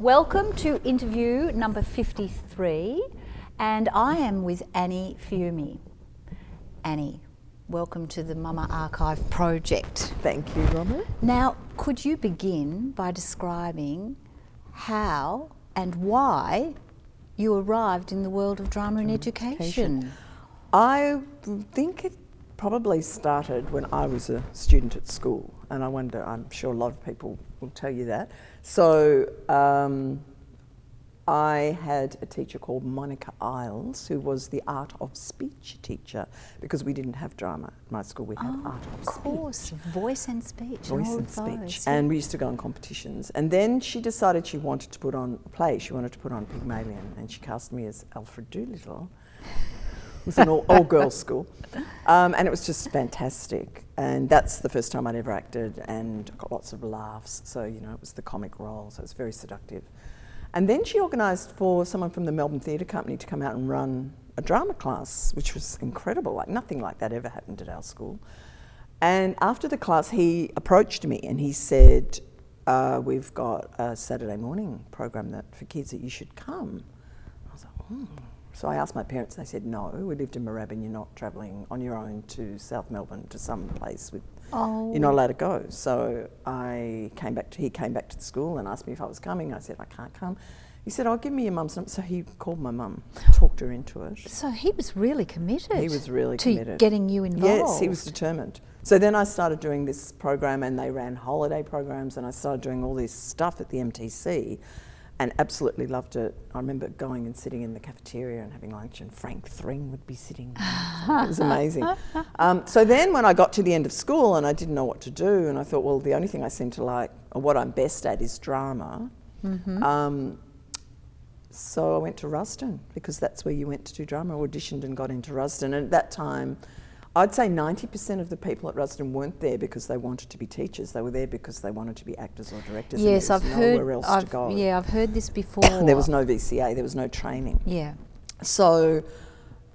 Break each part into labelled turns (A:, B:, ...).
A: Welcome to interview number 53, and I am with Annie Fiume. Annie, welcome to the Mama Archive project.
B: Thank you, Robert.
A: Now, could you begin by describing how and why you arrived in the world of drama and education?
B: I think it probably started when I was a student at school, and I wonder, I'm sure a lot of people will tell you that. So um, I had a teacher called Monica Isles, who was the art of speech teacher, because we didn't have drama at my school, we had
A: Oh,
B: art of
A: of course,
B: speech.
A: voice and speech.
B: Voice
A: all
B: and speech.
A: those,
B: And we used to go on competitions. And then she decided she wanted to put on a play. She wanted to put on Pygmalion. And she cast me as Alfred Doolittle. It was an all, all girls school. Um, and it was just fantastic. And that's the first time I'd ever acted and got lots of laughs. So, you know, it was the comic role. So it was very seductive. And then she organised for someone from the Melbourne Theatre Company to come out and run a drama class, which was incredible. Like nothing like that ever happened at our school. And after the class, he approached me and he said, uh, "We've got a Saturday morning program that for kids that you should come." I was like, hmm. So I asked my parents. They said, "No, we lived in Moorabbin. You're not travelling on your own to South Melbourne to some place with."
A: Oh.
B: You're not oh. allowed to go. So I came back. To, he came back to the school and asked me if I was coming. I said I can't come. He said, "I'll "Oh, give me your mum's number." So he called my mum, talked her into it.
A: So he was really committed.
B: He was really
A: to
B: committed.
A: getting you involved.
B: Yes, he was determined. So then I started doing this program, and they ran holiday programs, and I started doing all this stuff at the MTC, and absolutely loved it. I remember going and sitting in the cafeteria and having lunch, and Frank Thring would be sitting. there. it was amazing. Um, so then, when I got to the end of school, and I didn't know what to do, and I thought, well, the only thing I seem to like, or what I'm best at, is drama. Um, so I went to Rusden because that's where you went to do drama. I auditioned and got into Rusden. And at that time, I'd say 90% of the people at Rusden weren't there because they wanted to be teachers. They were there because they wanted to be actors or directors. and
A: Yes, I've heard.
B: else
A: I've,
B: to go.
A: Yeah, I've heard this before.
B: There was no VCA. There was no training.
A: Yeah.
B: So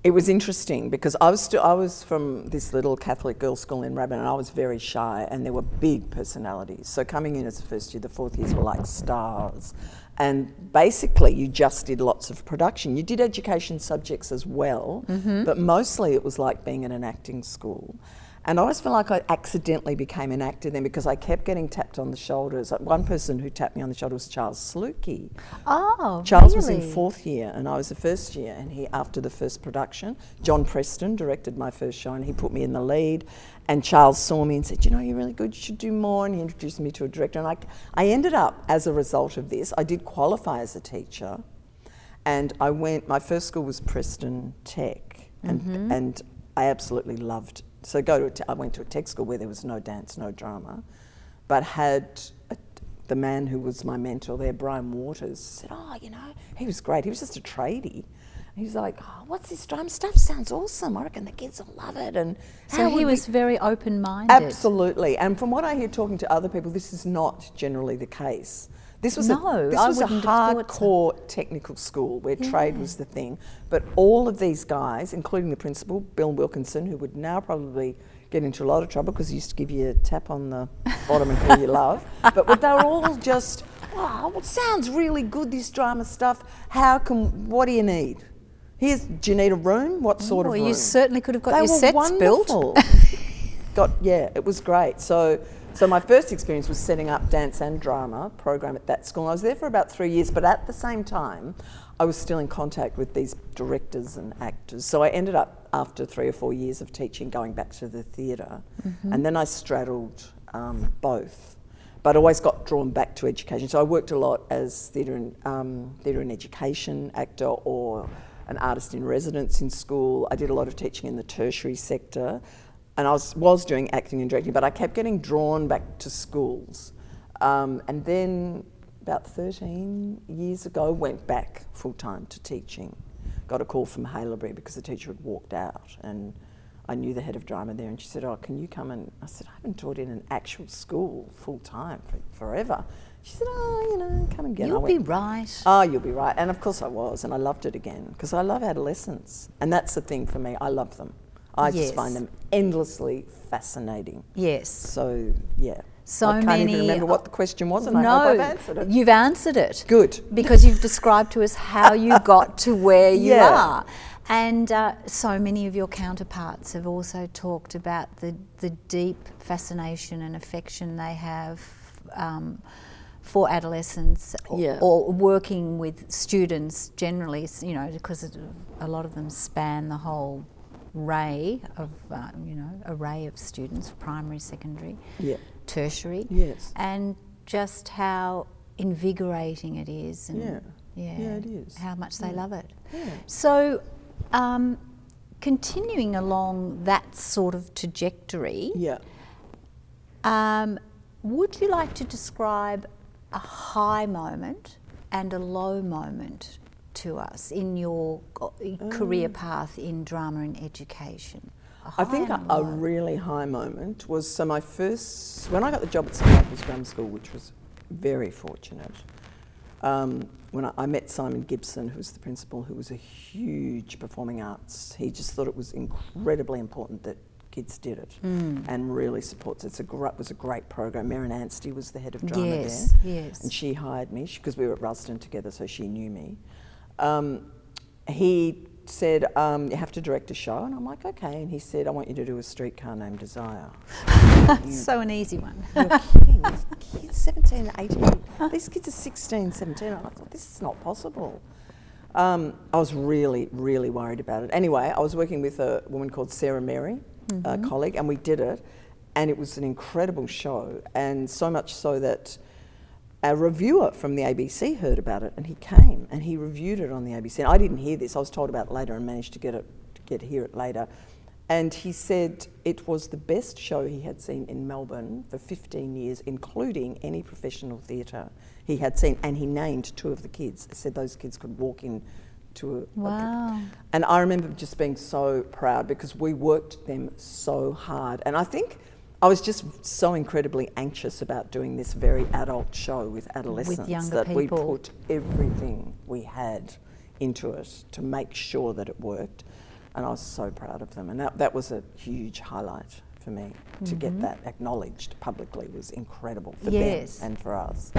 B: it was interesting because I was still, I was from this little Catholic girls' school in Rabban, and I was very shy, and there were big personalities. So coming in as a first year, the fourth years were like stars, and basically you just did lots of production. You did education subjects as well, mm-hmm. but mostly it was like being in an acting school. And I always feel like I accidentally became an actor then because I kept getting tapped on the shoulders. Like one person who tapped me on the shoulder was Charles Slukey.
A: Oh,
B: Charles was in fourth year and I was the first year. And he, after the first production, John Preston directed my first show and he put me in the lead. And Charles saw me and said, You know, you're really good, you should do more. And he introduced me to a director. And I, I ended up, as a result of this, I did qualify as a teacher. And I went, my first school was Preston Tech. And,
A: Mm-hmm.
B: and I absolutely loved So go to a I went to a tech school where there was no dance, no drama, but had a, the man who was my mentor there, Brian Waters, said, "Oh, you know, he was great. He was just a tradie." And He was like, oh, "What's this drum stuff? Sounds awesome. I reckon the kids will love it." And
A: So he
B: would we-"
A: was very open minded.
B: Absolutely. And from what I hear talking to other people, this is not generally the case. This was
A: No,
B: a, this
A: I
B: was a
A: wouldn't have thought so.
B: hardcore technical school where trade was the thing. But all of these guys, including the principal, Bill Wilkinson, who would now probably get into a lot of trouble because he used to give you a tap on the bottom and call you love. But they were all just, oh, wow, it sounds really good, this drama stuff. How can, what do you need? Here's, do you need a room? What oh, sort of
A: Well,
B: room?
A: you certainly could have got
B: They
A: your sets built.
B: wonderful. Got yeah, it was great. So so my first experience was setting up dance and drama program at that school. I was there for about three years, but at the same time, I was still in contact with these directors and actors. So I ended up after three or four years of teaching going back to the theater and then I straddled um, both. But always got drawn back to education. So I worked a lot as theatre and um, theatre and education actor or an artist in residence in school. I did a lot of teaching in the tertiary sector, and I was, was doing acting and directing, but I kept getting drawn back to schools. Um, and then about 13 years ago, went back full time to teaching. Got a call from Haileybury because the teacher had walked out, and I knew the head of drama there, and she said, "Oh, can you come?" And I said, "I haven't taught in an actual school full time for forever." She said, "Oh, you know, come and get."
A: You'll be right.
B: Oh, you'll be right. And of course I was, and I loved it again because I love adolescents. And that's the thing for me, I love them. I
A: Yes.
B: just find them endlessly fascinating.
A: yes.
B: So, yeah.
A: So
B: I can't
A: many.
B: even remember what the question was, and I
A: no,
B: hope I've answered it.
A: you've answered it.
B: Good.
A: because you've described to us how you got to where you
B: Yeah.
A: are. And uh, so many of your counterparts have also talked about the, the deep fascination and affection they have um, for adolescents or,
B: Yeah.
A: or working with students generally, you know, because it- a lot of them span the whole array of, uh, you know, array of students, primary, secondary,
B: Yeah.
A: tertiary
B: Yes.
A: and just how invigorating it is and
B: Yeah.
A: yeah,
B: Yeah, it is.
A: how much they love it
B: Yeah.
A: so um, continuing along that sort of trajectory
B: Yeah.
A: um, would you like to describe a high moment and a low moment to us in your uh, career path in drama and education
B: I think a, a really high moment was so my first when I got the job at St Michael's Grammar School, which was very fortunate. Um, when I, I met Simon Gibson, who was the principal, who was a huge performing arts, he just thought it was incredibly important that kids did it
A: Hmm.
B: and really supports it. It's a gr- was a great program. Marin Anstey was the head of drama
A: Yes,
B: there.
A: yes.
B: And she hired me because we were at Rusden together, so she knew me. Um, he said, um, You have to direct a show. And I'm like, Okay. And he said, I want you to do a streetcar named Desire.
A: so an easy one
B: You're kidding. These kids, 17, 18. These kids are 16, 17. And I thought, This is not possible. Um, I was really, really worried about it. Anyway, I was working with a woman called Sarah Mary, a colleague, and we did it. And it was an incredible show. And so much so that a reviewer from the ABC heard about it and he came and he reviewed it on the ABC. And I didn't hear this, I was told about it later and managed to get it to get hear it later. And he said it was the best show he had seen in Melbourne for 15 years, including any professional theatre he had seen. And he named two of the kids. He said those kids could walk in to a, a and I remember just being so proud because we worked them so hard. And I think I was just so incredibly anxious about doing this very adult show with adolescents
A: younger
B: that we put everything we had into it to make sure that it worked. And I was so proud of them. And that, that was a huge highlight for me. To get that acknowledged publicly was incredible for
A: Mm-hmm. Yes.
B: them and for us.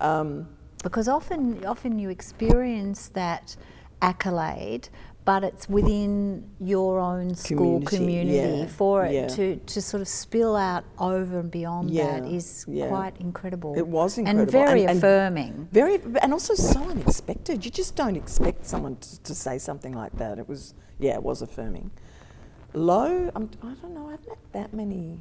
B: Um,
A: because often often you experience that accolade but it's within your own school
B: Community,
A: community
B: yeah,
A: for it
B: yeah.
A: to, to sort of spill out over and beyond that
B: Yeah,
A: is
B: yeah.
A: quite incredible
B: It was
A: and
B: incredible.
A: very
B: And- and
A: affirming
B: Very, and also so unexpected. You just don't expect someone to, to say something like that. It was, yeah, it was affirming. Low, I'm, I don't know, I haven't had that many.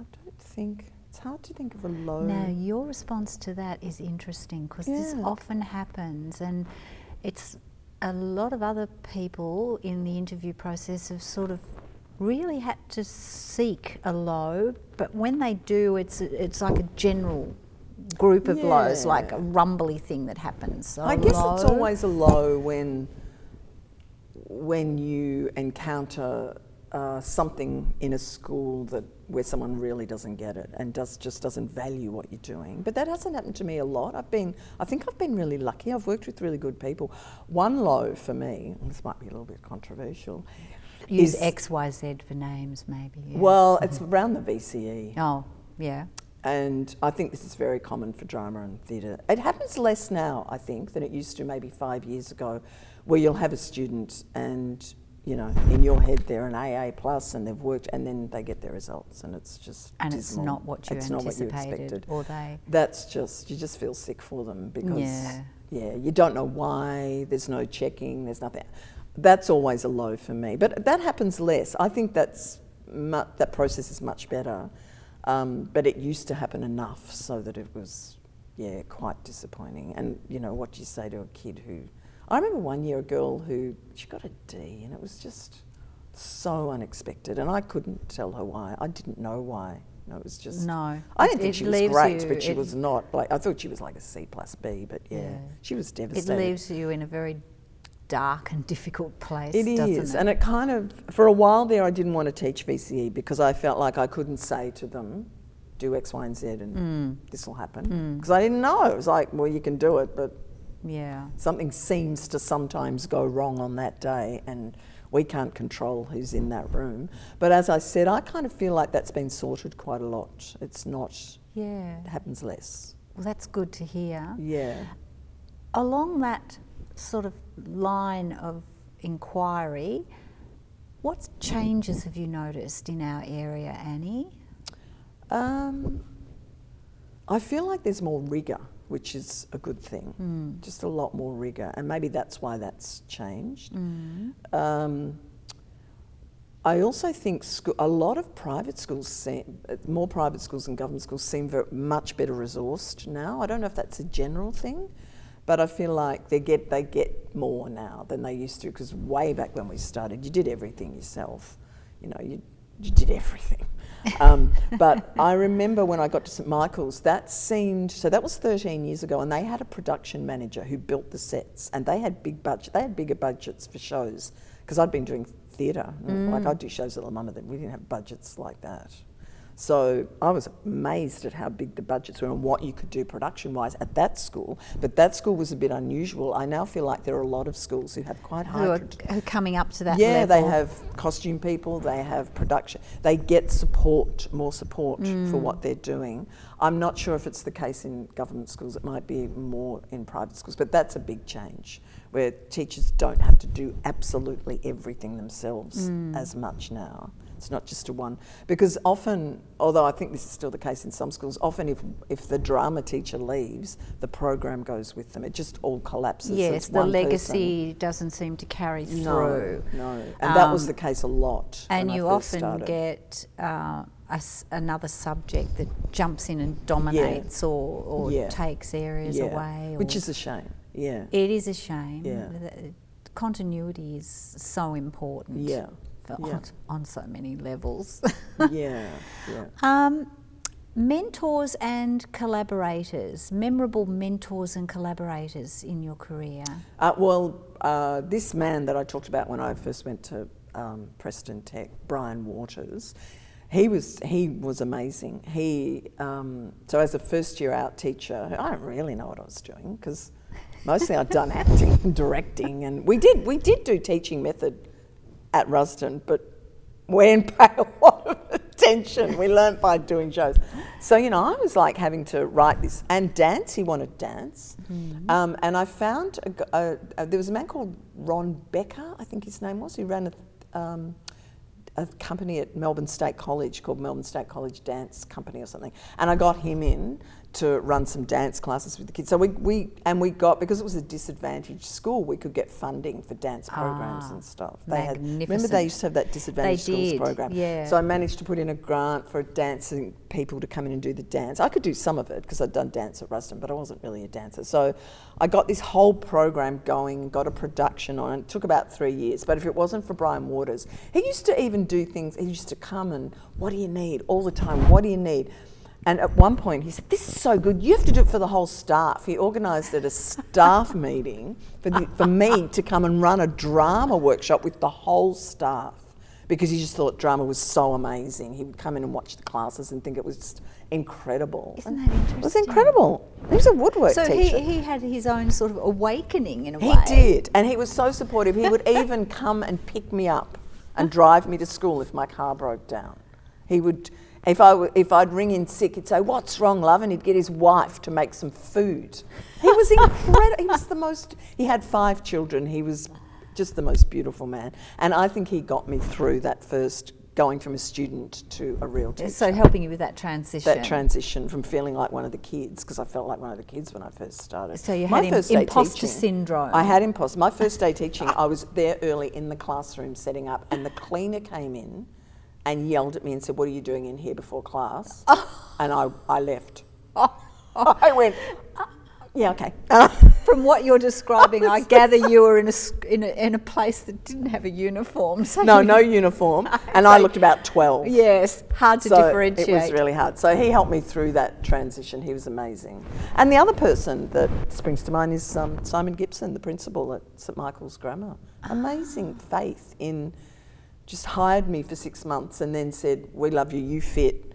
B: I don't think, it's hard to think of a low.
A: Now, your response to that is interesting because this often happens, and it's a lot of other people in the interview process have sort of really had to seek a low, but when they do, it's it's like a general group of lows, like a
B: Yeah.
A: rumbly thing that happens. So
B: I guess it's always a low when, when you encounter uh, something in a school that where someone really doesn't get it and does just doesn't value what you're doing. But that hasn't happened to me a lot. I've been, I think I've been really lucky. I've worked with really good people. One low for me, this might be a little bit controversial.
A: use
B: is-
A: X, Y, Z for names, maybe. yeah.
B: Well, it's around the VCE.
A: oh, yeah.
B: And I think this is very common for drama and theatre. It happens less now, I think, than it used to maybe five years ago, where you'll have a student and, you know, in your head they're an AA plus and they've worked and then they get their results and it's just
A: And it's not what you
B: It's not what you
A: anticipated,
B: expected.
A: or they.
B: That's just, you just feel sick for them because,
A: Yeah.
B: yeah, you don't know why, there's no checking, there's nothing. That's always a low for me. But that happens less. I think that's mu- that process is much better. Um, but it used to happen enough so that it was, yeah, quite disappointing. And, you know, what do you say to a kid who. I remember one year a girl who, she got a D and it was just so unexpected. And I couldn't tell her why. I didn't know why. No, it was just.
A: No.
B: I didn't think she was great,
A: you-
B: but she
A: it-
B: was not. Like I thought she was like a C plus B, but yeah,
A: Yeah.
B: she was devastated.
A: It leaves you in a very dark and difficult place.
B: It
A: doesn't
B: is,
A: it?
B: and it kind of for a while there, I didn't want to teach VCE because I felt like I couldn't say to them, "Do X, Y, and Z, and
A: Mm.
B: this will happen," because I didn't know. It was like, well, you can do it, but
A: yeah.
B: something seems to sometimes go wrong on that day, and we can't control who's in that room. But as I said, I kind of feel like that's been sorted quite a lot. It's not
A: Yeah.
B: It happens less.
A: Well, that's good to hear.
B: Yeah.
A: Along that sort of line of inquiry, what changes have you noticed in our area, Annie?
B: Um, I feel like there's more rigour, which is a good thing.
A: Mm.
B: Just a lot more rigour, and maybe that's why that's changed.
A: Mm.
B: Um, I also think scho- a lot of private schools, seem, more private schools and government schools, seem very, much better resourced now. I don't know if that's a general thing, but I feel like they get they get more now than they used to. Because way back when we started, you did everything yourself. You know, you you did everything. Um, but I remember when I got to St Michael's, that seemed so. That was 13 years ago, and they had a production manager who built the sets, and they had big budget. They had bigger budgets for shows because I'd been doing theatre. Like I'd do shows at La Mama, then we didn't have budgets like that. So I was amazed at how big the budgets were and what you could do production wise at that school. But that school was a bit unusual. I now feel like there are a lot of schools who have quite high
A: Who are, who are coming up to that
B: yeah,
A: level?
B: they have costume people, they have production, they get support, more support for mm. what they're doing. I'm not sure if it's the case in government schools, it might be more in private schools, but that's a big change where teachers don't have to do absolutely everything themselves mm. as much now. It's not just a one because often, although I think this is still the case in some schools, often if if the drama teacher leaves, the program goes with them. It just all collapses.
A: Yes, the
B: one person.
A: legacy doesn't seem to carry through.
B: no, no. and that was
A: Um,
B: the case a lot.
A: And you often
B: started.
A: get uh, a another subject that jumps in and dominates or, or
B: Yeah.
A: takes areas
B: yeah,
A: away.
B: which is a shame. Yeah,
A: It is a shame.
B: Yeah.
A: Continuity is so important.
B: Yeah, yeah.
A: On, on so many levels.
B: yeah, yeah.
A: um, mentors and collaborators, memorable mentors and collaborators in your career.
B: Uh, well, uh, this man that I talked about when I first went to um, Preston Tech, Brian Waters, he was he was amazing. He um, so as a first year out teacher, I don't really know what I was doing because mostly I'd done acting and directing, and we did we did do teaching method at Rusden, but we didn't pay a lot of attention. We learnt by doing shows. So, you know, I was like having to write this and dance. He wanted dance. Um, and I found a, a- a- there was a man called Ron Becker, I think his name was, who ran a, um, a company at Melbourne State College called Melbourne State College Dance Company or something. And I got him in to run some dance classes with the kids. So we, we and we got because it was a disadvantaged school, we could get funding for dance programs
A: Ah,
B: and stuff. They had remember they used to have that disadvantaged schools
A: did,
B: program.
A: yeah.
B: So I managed to put in a grant for dancing people to come in and do the dance. I could do some of it because I'd done dance at Rusden, but I wasn't really a dancer. So I got this whole program going and got a production on it. It took about three years. But if it wasn't for Brian Waters, he used to even do things, he used to come and, what do you need? All the time, what do you need? And at one point, he said, This is so good, you have to do it for the whole staff. He organised at a staff meeting for, the, for me to come and run a drama workshop with the whole staff because he just thought drama was so amazing. He would come in and watch the classes and think it was just incredible.
A: Isn't that interesting?
B: It was incredible. He was a woodwork
A: So
B: teacher.
A: he, he had his own sort of awakening in a
B: He
A: way.
B: He did, and he was so supportive. He would even come and pick me up and drive me to school if my car broke down. He would, if I w- if I'd ring in sick, he'd say, "What's wrong, love?" and he'd get his wife to make some food. He was incredible. he was the most. He had five children. He was just the most beautiful man, and I think he got me through that first going from a student to a real teacher
A: So helping you with that transition.
B: that transition from feeling like one of the kids because I felt like one of the kids when I first started.
A: So you
B: My
A: had im-
B: first day
A: imposter
B: teaching-
A: syndrome.
B: I had imposter. My first day teaching, I was there early in the classroom setting up, and the cleaner came in and yelled at me and said, "What are you doing in here before class?" And I, I left. I went, "Yeah, okay."
A: From what you're describing, I gather you were in a, in a in a place that didn't have a uniform. So
B: no, no uniform, and I looked about twelve.
A: Yes, hard to
B: so
A: differentiate.
B: It was really hard. So he helped me through that transition. He was amazing. And the other person that springs to mind is um, Simon Gibson, the principal at St Michael's Grammar. Amazing faith in just hired me for six months and then said, "We love you. You fit.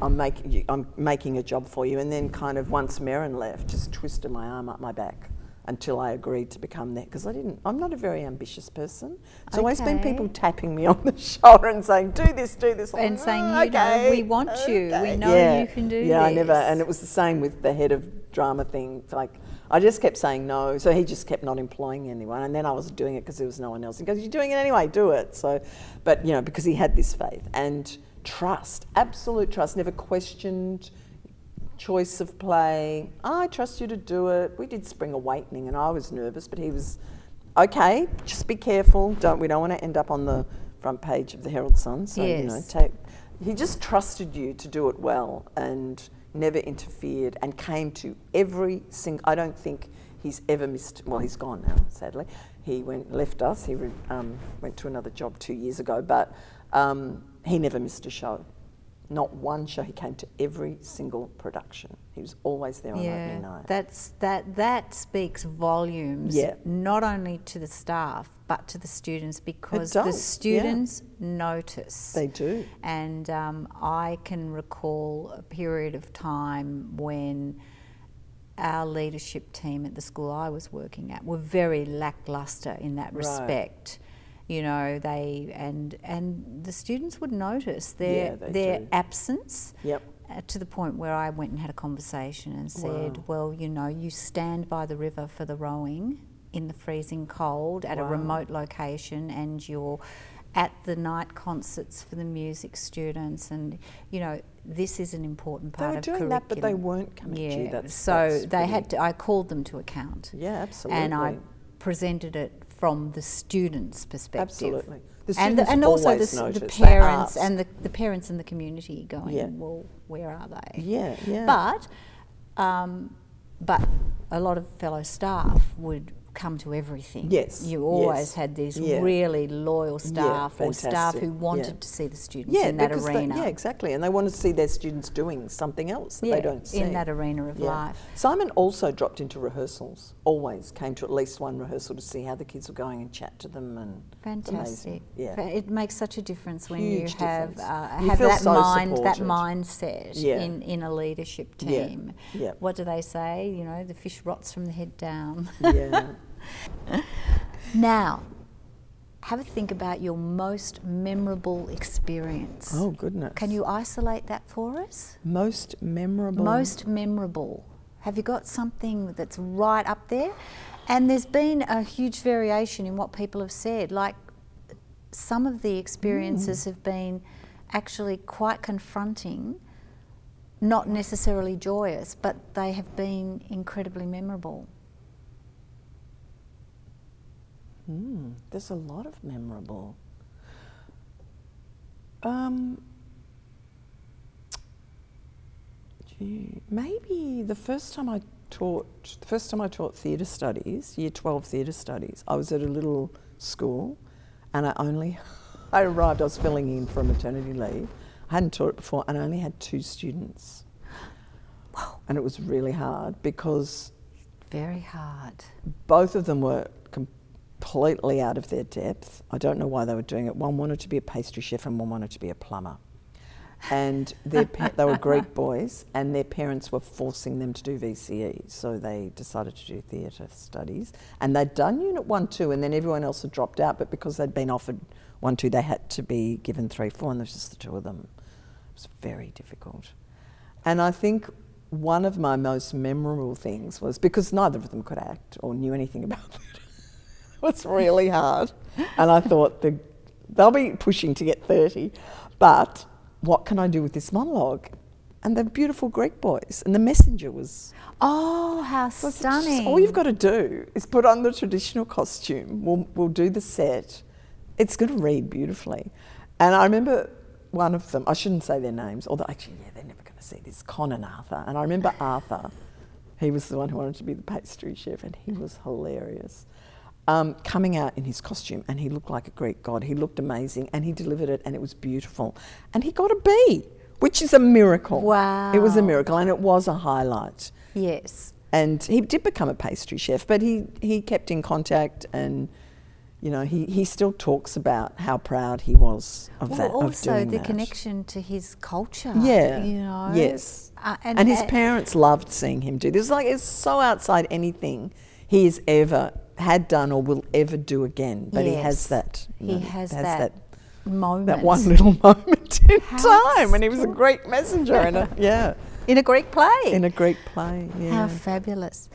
B: I'm making I'm making a job for you." And then kind of once Merrin left, just twisted my arm up my back until I agreed to become that because I didn't. I'm not a very ambitious person. It's always been people tapping me on the shoulder and saying, "Do this, do this,"
A: And
B: like,
A: saying,
B: "Oh,
A: you know, we want you. We know
B: yeah.
A: you can do
B: Yeah, I never. And it was the same with the head of drama thing. Like I just kept saying no, so he just kept not employing anyone, and then I was doing it because there was no one else. He goes, "You're doing it anyway, do it." So, but you know, because he had this faith and trust, absolute trust, never questioned choice of play. I trust you to do it. We did Spring Awakening, and I was nervous, but he was okay. Just be careful. Don't we don't want to end up on the front page of the Herald Sun. So you know,
A: Yes.
B: take. He just trusted you to do it well and never interfered and came to every single. I don't think he's ever missed. Well, he's gone now, sadly. He went left us. He re, um, went to another job two years ago, but um, he never missed a show. Not one show. He came to every single production. He was always there on opening
A: Yeah,
B: night.
A: that's that. That speaks volumes.
B: Yeah.
A: Not only to the staff but to the students because the
B: does, yeah.
A: students notice.
B: They do.
A: And um, I can recall a period of time when our leadership team at the school I was working at were very lackluster in that
B: Right.
A: respect. You know, they and and the students would notice their
B: Yeah,
A: their
B: do.
A: absence
B: Yep.
A: uh, to the point where I went and had a conversation and said,
B: Wow.
A: "Well, you know, you stand by the river for the rowing in the freezing cold at a remote location, and you're at the night concerts for the music students, and you know, this is an important part
B: They
A: were
B: doing
A: curriculum."
B: that, but they weren't coming
A: yeah.
B: to you. That's,
A: so
B: that's
A: they had to. I called them to account.
B: Yeah, absolutely.
A: And I presented it from the students' perspective.
B: Absolutely. The
A: and, the, and also the, the parents and the, the parents in the community going,
B: Yeah.
A: well, where are they?
B: Yeah, yeah.
A: But, um, but a lot of fellow staff would come to everything.
B: Yes,
A: You always
B: yes,
A: had these
B: yeah.
A: really loyal staff or staff who wanted
B: yeah.
A: to see the students
B: yeah,
A: in that arena.
B: They, yeah, exactly. And they wanted to see their students doing something else that
A: Yeah,
B: they don't see.
A: in that arena of
B: Yeah.
A: life.
B: Simon also dropped into rehearsals, always came to at least one rehearsal to see how the kids were going and chat to them. and
A: Fantastic.
B: Yeah.
A: It makes such a difference when
B: Huge
A: you have uh,
B: You
A: have that
B: so
A: mind, that mindset
B: Yeah.
A: in, in a leadership
B: Yeah,
A: team.
B: yeah.
A: What do they say? You know, the fish rots from the head down.
B: yeah.
A: now, have a think about your most memorable experience.
B: Oh, goodness.
A: Can you isolate that for us?
B: Most memorable.
A: Most memorable. Have you got something that's right up there? And there's been a huge variation in what people have said. Like some of the experiences mm. have been actually quite confronting, not necessarily joyous, but they have been incredibly memorable.
B: Hmm, there's a lot of memorable. Um, maybe the first time I taught, the first time I taught theatre studies, year 12 theatre studies, I was at a little school and I only, I arrived, I was filling in for a maternity leave. I hadn't taught it before and I only had two students. And it was really hard because
A: Very hard.
B: both of them were completely out of their depth. I don't know why they were doing it. One wanted to be a pastry chef and one wanted to be a plumber. And their pa- they were Greek boys, and their parents were forcing them to do VCE, so they decided to do theatre studies. And they'd done Unit 1 2, and then everyone else had dropped out, but because they'd been offered 1 2, they had to be given 3 4, and there was just the two of them. It was very difficult. And I think one of my most memorable things was because neither of them could act or knew anything about it. Was really hard. And I thought the, they'll be pushing to get 30, but what can I do with this monologue? And they're beautiful Greek boys. And the messenger was
A: Oh, how
B: so it's just-
A: stunning.
B: all you've got to do is put on the traditional costume. We'll, we'll do the set. It's going to read beautifully. And I remember one of them, I shouldn't say their names, although actually, yeah, they're never going to see this, Con and Arthur. And I remember Arthur, he was the one who wanted to be the pastry chef, and he was hilarious. Um, coming out in his costume, and he looked like a Greek god. He looked amazing, and he delivered it, and it was beautiful. And he got a B, which is a miracle. Wow. It was a miracle, and it was a highlight
A: yes.
B: and he did become a pastry chef, but he, he kept in contact and you know he, he still talks about how proud he was of
A: Well,
B: that of
A: also
B: doing
A: the
B: that.
A: connection to his culture.
B: Yeah.
A: You know.
B: Yes.
A: Uh,
B: And, his
A: uh,
B: parents loved seeing him do this. Like it's so outside anything he has ever had done or will ever do again. But he has that.
A: He
B: know,
A: has that moment.
B: that one little moment in
A: How
B: time when he was a great messenger in a yeah
A: in a Greek play.
B: in a Greek play. Yeah.
A: How fabulous.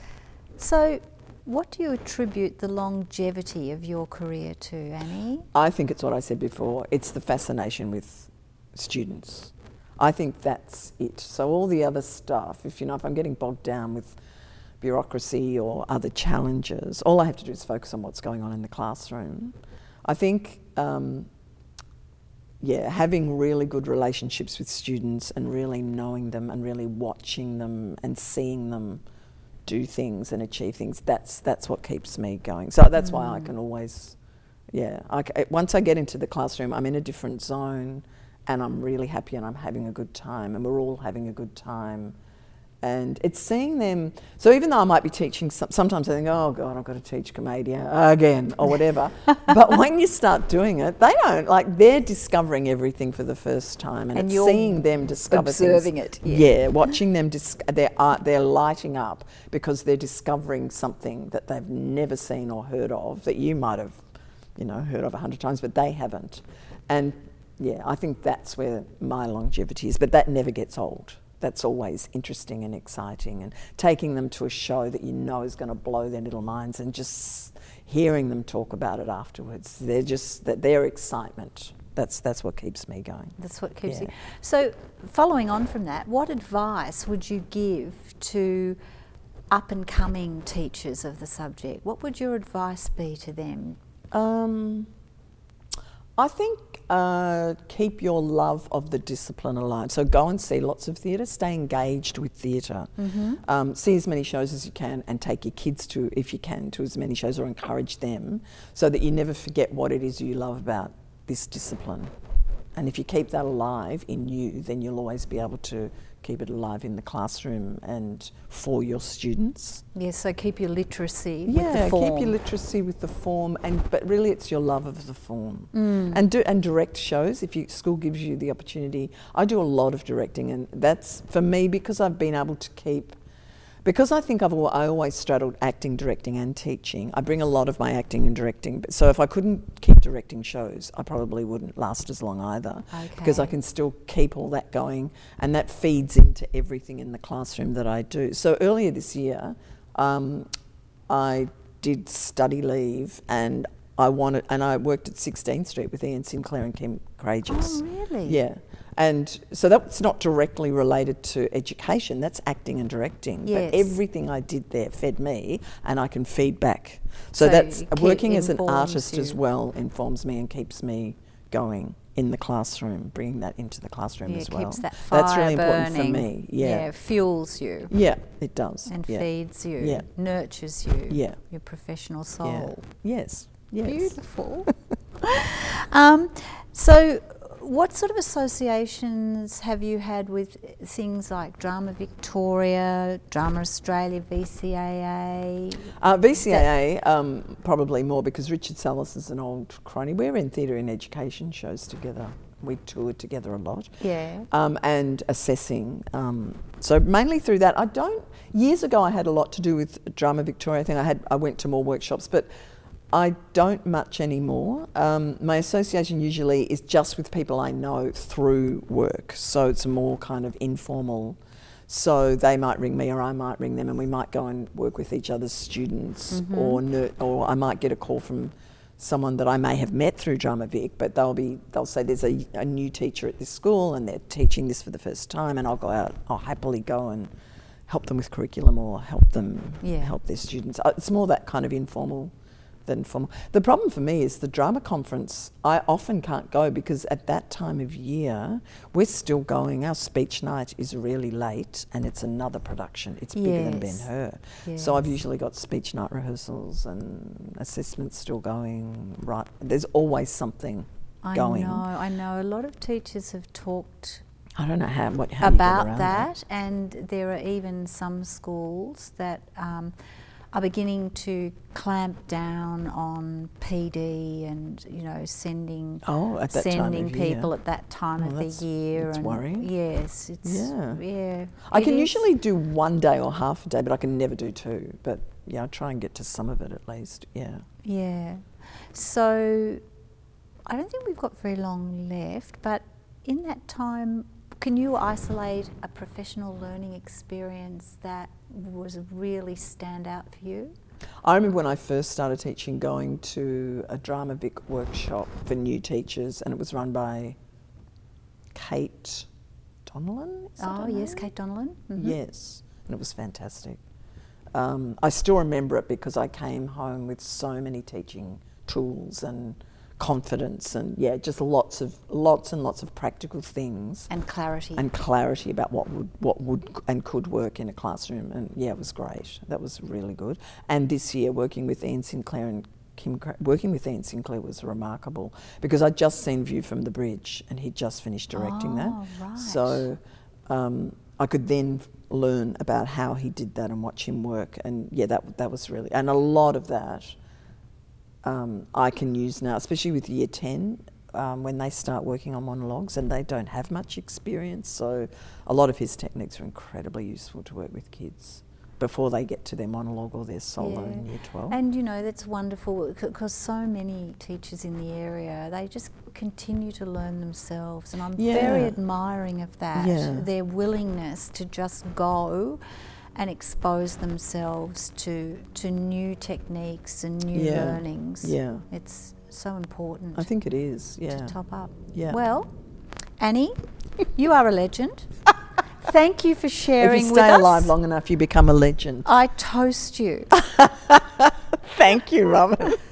A: So, what do you attribute the longevity of your career to, Annie?
B: I think it's what I said before. It's the fascination with students. I think that's it. So all the other stuff, if you know, if I'm getting bogged down with bureaucracy or other challenges, all I have to do is focus on what's going on in the classroom. I think, um, yeah, having really good relationships with students and really knowing them and really watching them and seeing them do things and achieve things. That's that's what keeps me going. So that's why I can always, yeah. I c once I get into the classroom, I'm in a different zone, and I'm really happy and I'm having a good time, and we're all having a good time. And it's seeing them. So even though I might be teaching, some, sometimes I think, oh God, I've got to teach commedia again or whatever. but when you start doing it, they don't like they're discovering everything for the first time, and,
A: And
B: seeing them discover things.
A: it, yeah.
B: Yeah, watching them, dis- they're, uh, they're lighting up because they're discovering something that they've never seen or heard of that you might have, you know, heard of a hundred times, but they haven't. And yeah, I think that's where my longevity is, but that never gets old. That's always interesting and exciting, and taking them to a show that you know is going to blow their little minds, and just hearing them talk about it afterwards. They're just that their excitement. That's that's what keeps me going.
A: That's what keeps
B: Yeah.
A: you. So, following on from that, what advice would you give to up and coming teachers of the subject? What would your advice be to them?
B: Um, I think uh, keep your love of the discipline alive. So go and see lots of theatre. Stay engaged with theater Um, see as many shows as you can, and take your kids to, if you can, to as many shows or encourage them, so that you never forget what it is you love about this discipline. And if you keep that alive in you, then you'll always be able to keep it alive in the classroom and for your students.
A: Yes, so keep your literacy with
B: Yeah,
A: the form.
B: keep your literacy with the form, and but really it's your love of the form.
A: Mm.
B: And do and direct shows if your school gives you the opportunity. I do a lot of directing, and that's for me because I've been able to keep. Because I think I've I always straddled acting, directing, and teaching. I bring a lot of my acting and directing. So if I couldn't keep directing shows, I probably wouldn't last as long either. okay. Because I can still keep all that going, and that feeds into everything in the classroom that I do. So earlier this year, um, I did study leave, and I wanted, and I worked at 16th Street with Ian Sinclair and Kim Krejus.
A: Oh, really?
B: Yeah. And so that's not directly related to education, that's acting and directing.
A: Yes.
B: But everything I did there fed me and I can feed back. So,
A: So
B: that's working as an artist as well informs me and keeps me going in the classroom, bringing that into the classroom
A: Yeah,
B: as well.
A: keeps that fire
B: that's really important for me. Yeah.
A: fuels you
B: Yeah, it does.
A: and
B: yeah.
A: feeds you,
B: Yeah.
A: nurtures you,
B: Yeah.
A: your professional
B: Yeah.
A: soul.
B: Yes. Yes.
A: Beautiful. um, so, what sort of associations have you had with things like Drama Victoria, Drama Australia, VCAA?
B: Uh, VCAA, um, probably more because Richard Salas is an old crony. We're in theatre and education shows together. We toured together a lot.
A: Yeah.
B: Um, and assessing. Um, so mainly through that. I don't. Years ago, I had a lot to do with Drama Victoria. I think I had. I went to more workshops, but I don't much anymore. Um, my association usually is just with people I know through work. So it's more kind of informal. So they might ring me, or I might ring them, and we might go and work with each other's students, or ner- or I might get a call from someone that I may have met through Drama Vic, but they'll be they'll say there's a, a new teacher at this school and they're teaching this for the first time, and I'll go out. I'll happily go and help them with curriculum or help them
A: Yeah.
B: help their students. Uh, It's more that kind of informal than formal. The problem for me is the drama conference. I often can't go because at that time of year we're still going. Our speech night is really late, and it's another production. It's bigger than Ben
A: Yes.
B: Hur. So I've usually got speech night rehearsals and assessments still going. Right, there's always something
A: I
B: going.
A: know, I know. A lot of teachers have talked
B: I don't know how what how
A: about
B: around
A: that, and there are even some schools that um, are beginning to clamp down on PD and you know sending
B: Oh, at that time
A: sending
B: of year.
A: people at that time
B: Oh,
A: of
B: that's-
A: the year. and
B: worrying.
A: Yes, it's
B: Yeah.
A: yeah.
B: I can
A: is.
B: usually do one day or half a day, but I can never do two. But yeah, I try and get to some of it at least. Yeah.
A: Yeah. So I don't think we've got very long left, but in that time, can you isolate a professional learning experience that was really stand out for you?
B: I remember when I first started teaching going to a Drama Vic workshop for new teachers, and it was run by Kate Donnellan.
A: Oh, yes. Kate Donnellan. Mhm.
B: Yes, and it was fantastic. Um, I still remember it because I came home with so many teaching tools and confidence, and yeah, just lots of lots and lots of practical things
A: And clarity.
B: and clarity about what would what would and could work in a classroom. And yeah, it was great. That was really good. And this year, working with Ian Sinclair and Kim, Cra- working with Ian Sinclair was remarkable because I'd just seen View from the Bridge, and he'd just finished directing that.
A: Oh, right.
B: So um, I could then learn about how he did that and watch him work. And yeah, that that was really and a lot of that um, I can use now, especially with year 10 um, when they start working on monologues and they don't have much experience. So a lot of his techniques are incredibly useful to work with kids before they get to their monologue or their solo in year 12.
A: And you know, that's wonderful because so many teachers in the area, they just continue to learn themselves. And I'm very admiring of that,
B: Yeah.
A: their willingness to just go and expose themselves to, to new techniques and new
B: Yeah.
A: learnings.
B: Yeah.
A: It's so important
B: I think it is, yeah.
A: to top up.
B: Yeah.
A: Well, Annie, you are a legend. Thank you for sharing.
B: if
A: you
B: stay
A: us.
B: alive long enough, you become a legend.
A: I toast you.
B: Thank you, Robin.